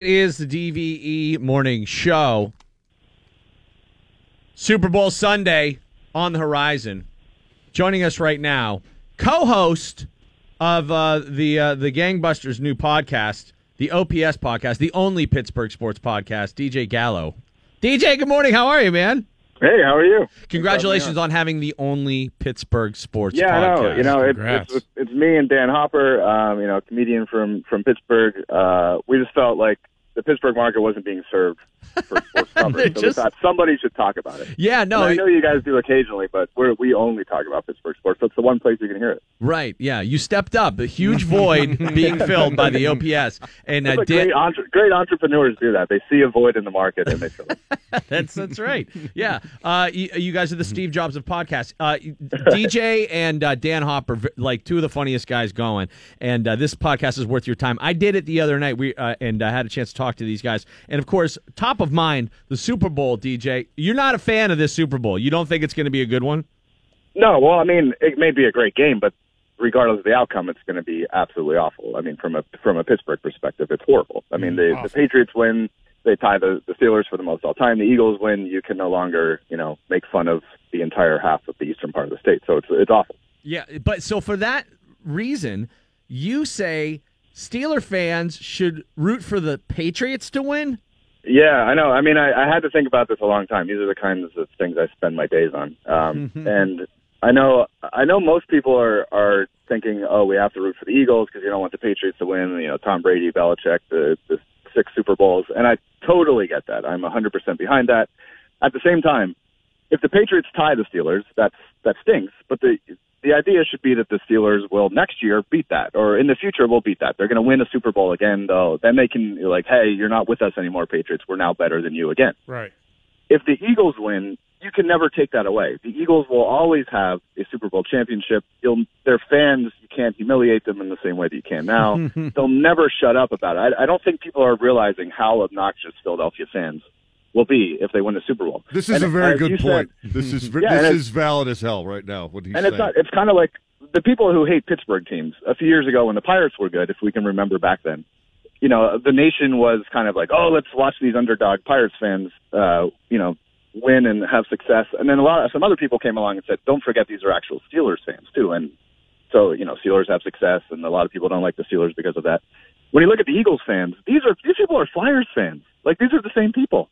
is the DVE morning show. Super Bowl Sunday on the horizon. Joining us right now, co-host of uh, the uh, the Gangbusters new podcast, the OPS podcast, the only Pittsburgh sports podcast, DJ Gallo. DJ, good morning. How are you, man? Hey, how are you? Congratulations on having the only Pittsburgh sports Yeah, I podcast. know. You know, it, Congrats. it's it's me and Dan Hopper, um, you know, comedian from from Pittsburgh. Uh, we just felt like the Pittsburgh market wasn't being served for sports coverage, so we thought somebody should talk about it. yeah, And no, I know you guys do occasionally, but we're, we only talk about Pittsburgh sports. So it's the one place you can hear it. right. Yeah, you stepped up. The huge void being filled by the OPS. And uh, Dan- great, entre- great entrepreneurs do that. They see a void in the market and they fill it. That's that's right. Yeah, uh, you, you guys are the Steve Jobs of podcasts. Uh, DJ and uh, Dan Hopper, like two of the funniest guys going, and uh, this podcast is worth your time. I did it the other night. We uh, and I had a chance to talk to these guys, and of course, top of mind, the Super Bowl. DJ, you're not a fan of this Super Bowl. You don't think it's going to be a good one? No, well, I mean, it may be a great game, but regardless of the outcome, it's going to be absolutely awful. I mean, from a from a Pittsburgh perspective, it's horrible. I mean, mm, the, the Patriots win, they tie the, the Steelers for the most all time. The Eagles win, you can no longer, you know, make fun of the entire half of the eastern part of the state. So it's it's awful. Yeah, but so for that reason, you say Steeler fans should root for the Patriots to win. Yeah, I know. I mean, I, I had to think about this a long time. These are the kinds of things I spend my days on. Um, and I know, I know most people are are thinking, oh, we have to root for the Eagles because you don't want the Patriots to win. You know, Tom Brady, Belichick, the the six Super Bowls, and I totally get that. I'm 100 percent behind that. At the same time, if the Patriots tie the Steelers, that's that stinks. But the the idea should be that the Steelers will next year beat that, or in the future will beat that. They're going to win a Super Bowl again, though. Then they can like, hey, you're not with us anymore, Patriots. We're now better than you again. Right. If the Eagles win, you can never take that away. The Eagles will always have a Super Bowl championship. You'll, their fans, you can't humiliate them in the same way that you can now. They'll never shut up about it. I, I don't think people are realizing how obnoxious Philadelphia fans will be if they win the Super Bowl. This is And a very good said- point. this is Yeah, this is valid as hell right now. What he's and saying. it's not. It's kind of like the people who hate Pittsburgh teams. A few years ago, when the Pirates were good, if we can remember back then, you know, the nation was kind of like, oh, let's watch these underdog Pirates fans, uh, you know, win and have success. And then a lot of some other people came along and said, don't forget these are actual Steelers fans too. And so, you know, Steelers have success, and a lot of people don't like the Steelers because of that. When you look at the Eagles fans, these are these people are Flyers fans. Like these are the same people.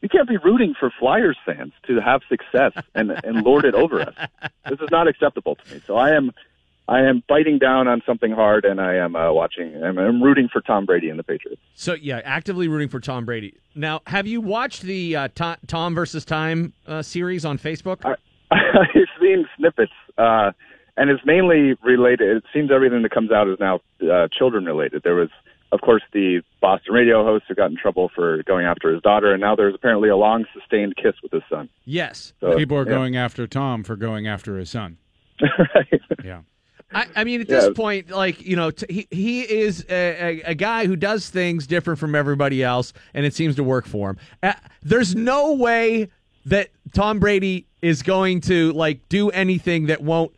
You can't be rooting for Flyers fans to have success and and lord it over us. This is not acceptable to me. So I am I am biting down on something hard, and I am uh, watching. I'm, I'm rooting for Tom Brady and the Patriots. So yeah, actively rooting for Tom Brady. Now, have you watched the uh, To- Tom versus Time uh, series on Facebook? I, I've seen snippets, uh, and it's mainly related. It seems everything that comes out is now uh, children related. There was, of course, the Boston radio host who got in trouble for going after his daughter, and now there's apparently a long sustained kiss with his son. yes. So, People are yeah. going after Tom for going after his son. right. Yeah. I, I mean, at this Yeah. point, like you know, t- he he is a, a, a guy who does things different from everybody else, and it seems to work for him. Uh, there's no way that Tom Brady is going to like do anything that won't.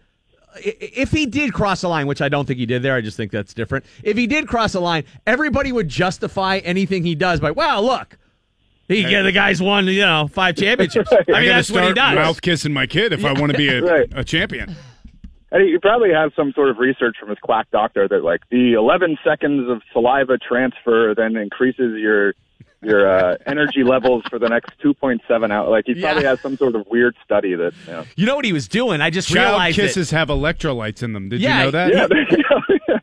I- If he did cross a line, which I don't think he did there, I just think that's different. If he did cross a line, everybody would justify anything he does by, "Wow, look, he yeah, the guy's won, you know, five championships." I mean, I gotta that's what he does. mouth kissing my kid if I want to be a, Right. a champion. And he probably has some sort of research from his quack doctor that like the 11 seconds of saliva transfer then increases your your uh, energy levels for the next 2.7 hours. Like he Yeah. probably has some sort of weird study that. You know. You know what he was doing? I just Child realized it. kisses have electrolytes in them. Did Yeah, you know that? Yeah, there you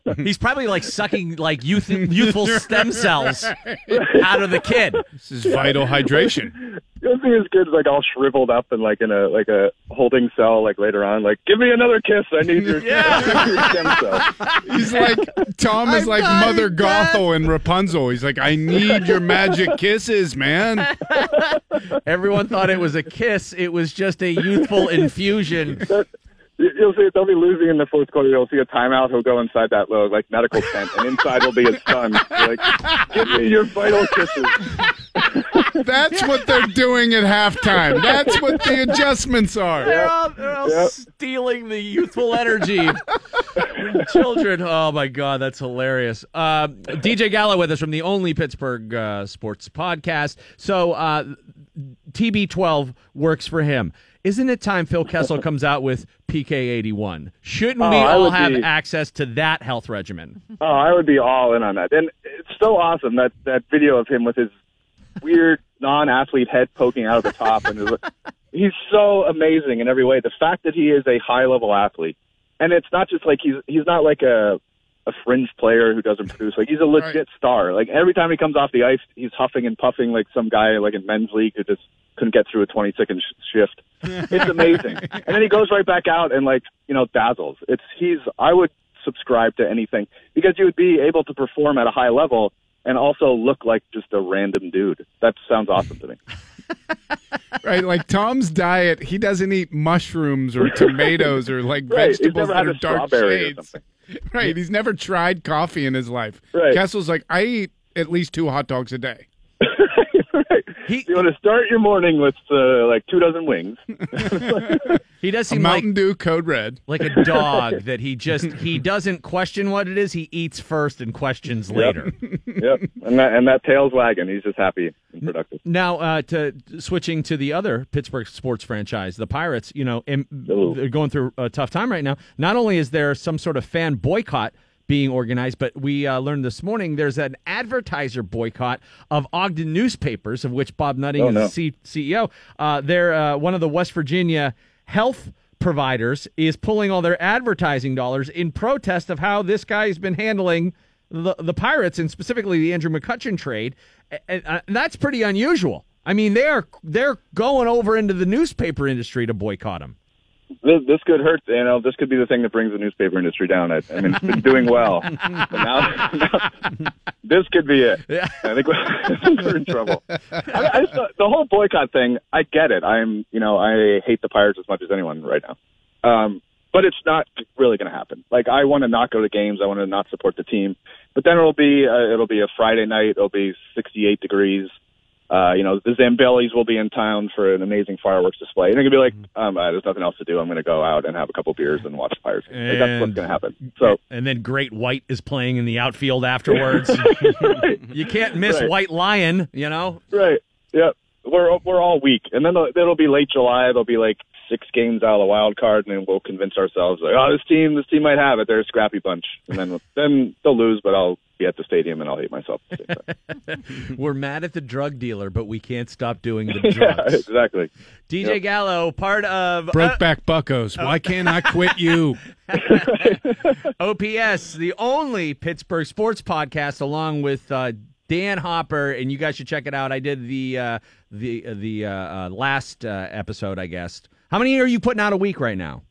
go. He's probably like sucking like youth youthful stem cells out of the kid. This is vital hydration. You'll see his kids like all shriveled up and like in a like a holding cell like later on. Like, give me another kiss. I need your, your stem cells. He's like Tom is I'm like Mother dead. Gothel and Rapunzel. He's like, I need your magic kisses, man. Everyone thought it was a kiss. It was just a youthful infusion. You- You'll see they'll be losing in the fourth quarter. You'll see a timeout. He'll go inside that little like medical tent, and inside will be his son. Like, give me your vital kisses. That's what they're doing at halftime. That's what the adjustments are. They're all, they're all Yep. stealing the youthful energy. Children. Oh my God, that's hilarious. Uh, DJ Gallo with us from the only Pittsburgh uh, sports podcast. So uh, TB12 works for him. Isn't it time Phil Kessel comes out with PK81? Shouldn't Oh, we all have be- access to that health regimen? Oh, I would be all in on that. And it's so awesome that that video of him with his weird non-athlete head poking out of the top, and his, he's so amazing in every way. The fact that he is a high-level athlete, and it's not just like he's he's not like a a fringe player who doesn't produce. Like he's a legit Right. star. Like every time he comes off the ice, he's huffing and puffing like some guy like in men's league who just couldn't get through a 20 second sh- shift. It's amazing. and then he goes right back out and like, you know, dazzles. It's he's I would subscribe to anything because you would be able to perform at a high level and also look like just a random dude. That sounds awesome to me. Right, like Tom's diet, he doesn't eat mushrooms or tomatoes or like Right, vegetables that are dark shades. Right, he's never tried coffee in his life. Right. Kessel's like, I eat at least two hot dogs a day. Right. He- you want to start your morning with uh, like two dozen wings. He does A seem like Mountain Dew Code Red. like a dog that he just he doesn't question what it is. He eats first and questions later. yep. And that and that tail's wagging. He's just happy and productive. Now, uh, to switching to the other Pittsburgh sports franchise, the Pirates. You know, im- they're going through a tough time right now. Not only is there some sort of fan boycott being organized, but we uh, learned this morning there's an advertiser boycott of Ogden newspapers, of which Bob Nutting Oh, is no. the C- CEO. Uh, they're uh, one of the West Virginia health providers is pulling all their advertising dollars in protest of how this guy's been handling the the Pirates and specifically the Andrew McCutchen trade, and, uh, and that's pretty unusual. I mean, they're they're going over into the newspaper industry to boycott him. This, this could hurt. You know, this could be the thing that brings the newspaper industry down. I, I mean, it's been doing well. But now, now, this could be it. I think we're, I think we're in trouble. I, I just, the whole boycott thing, I get it. I'm, you know, I hate the Pirates as much as anyone right now. Um, but it's not really going to happen. Like, I want to not go to games. I want to not support the team. But then it'll be, uh, it'll be a Friday night. It'll be 68 degrees. Uh, you know, the Zambellis will be in town for an amazing fireworks display. And they're going to be like, um, uh, there's nothing else to do. I'm going to go out and have a couple beers and watch the Pirates. Like, that's what's going to happen. So, And then Great White is playing in the outfield afterwards. you can't miss Right. White Lion, you know. Right. Yep. We're we're all weak, and then it'll, it'll be late July. There'll be like six games out of the wild card, and then we'll convince ourselves like, oh, this team, this team might have it. They're a scrappy bunch, and then then they'll lose, but I'll be at the stadium and I'll hate myself. At the same time. We're mad at the drug dealer, but we can't stop doing the yeah, drugs. exactly. DJ Yep. Gallo, part of uh, Brokeback Buckos. Why can't I quit you? OPS, the only Pittsburgh sports podcast, along with uh, Dan Hopper, and you guys should check it out. I did the uh, the the uh, uh, last uh, episode, I guess. How many are you putting out a week right now?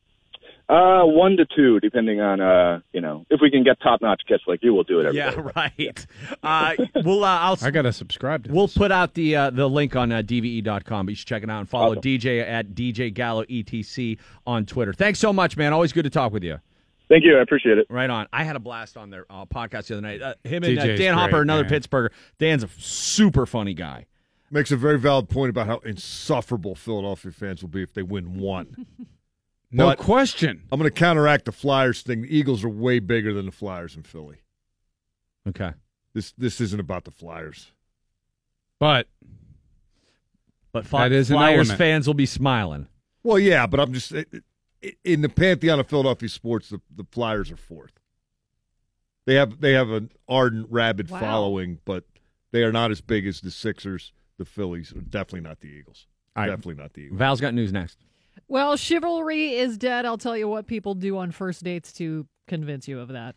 Uh, one to two, depending on uh, you know, if we can get top notch guests like you, we'll do it every day. Yeah, right. Uh, we'll uh, I'll I gotta subscribe to We'll this. put out the uh, the link on uh, dve.com. But you should check it out and follow Awesome. DJ at DJ Gallo ETC on Twitter. Thanks so much, man. Always good to talk with you. Thank you. I appreciate it. Right on. I had a blast on their uh, podcast the other night. Uh, him and uh, DJ's Dan Hopper, another man. Pittsburgher. Dan's a super funny guy. Makes a very valid point about how insufferable Philadelphia fans will be if they win one. no But- question. I'm going to counteract the Flyers thing. The Eagles are way bigger than the Flyers in Philly. Okay. This this isn't about the Flyers. But But Fly- That is Flyers element. fans will be smiling. Well, yeah, but I'm just in the pantheon of Philadelphia sports. The, the Flyers are fourth. They have they have an ardent, rabid Wow. following, but they are not as big as the Sixers, the Phillies, or definitely not the Eagles. All right. Definitely not the Eagles. Val's got news next. Well, chivalry is dead. I'll tell you what people do on first dates to convince you of that.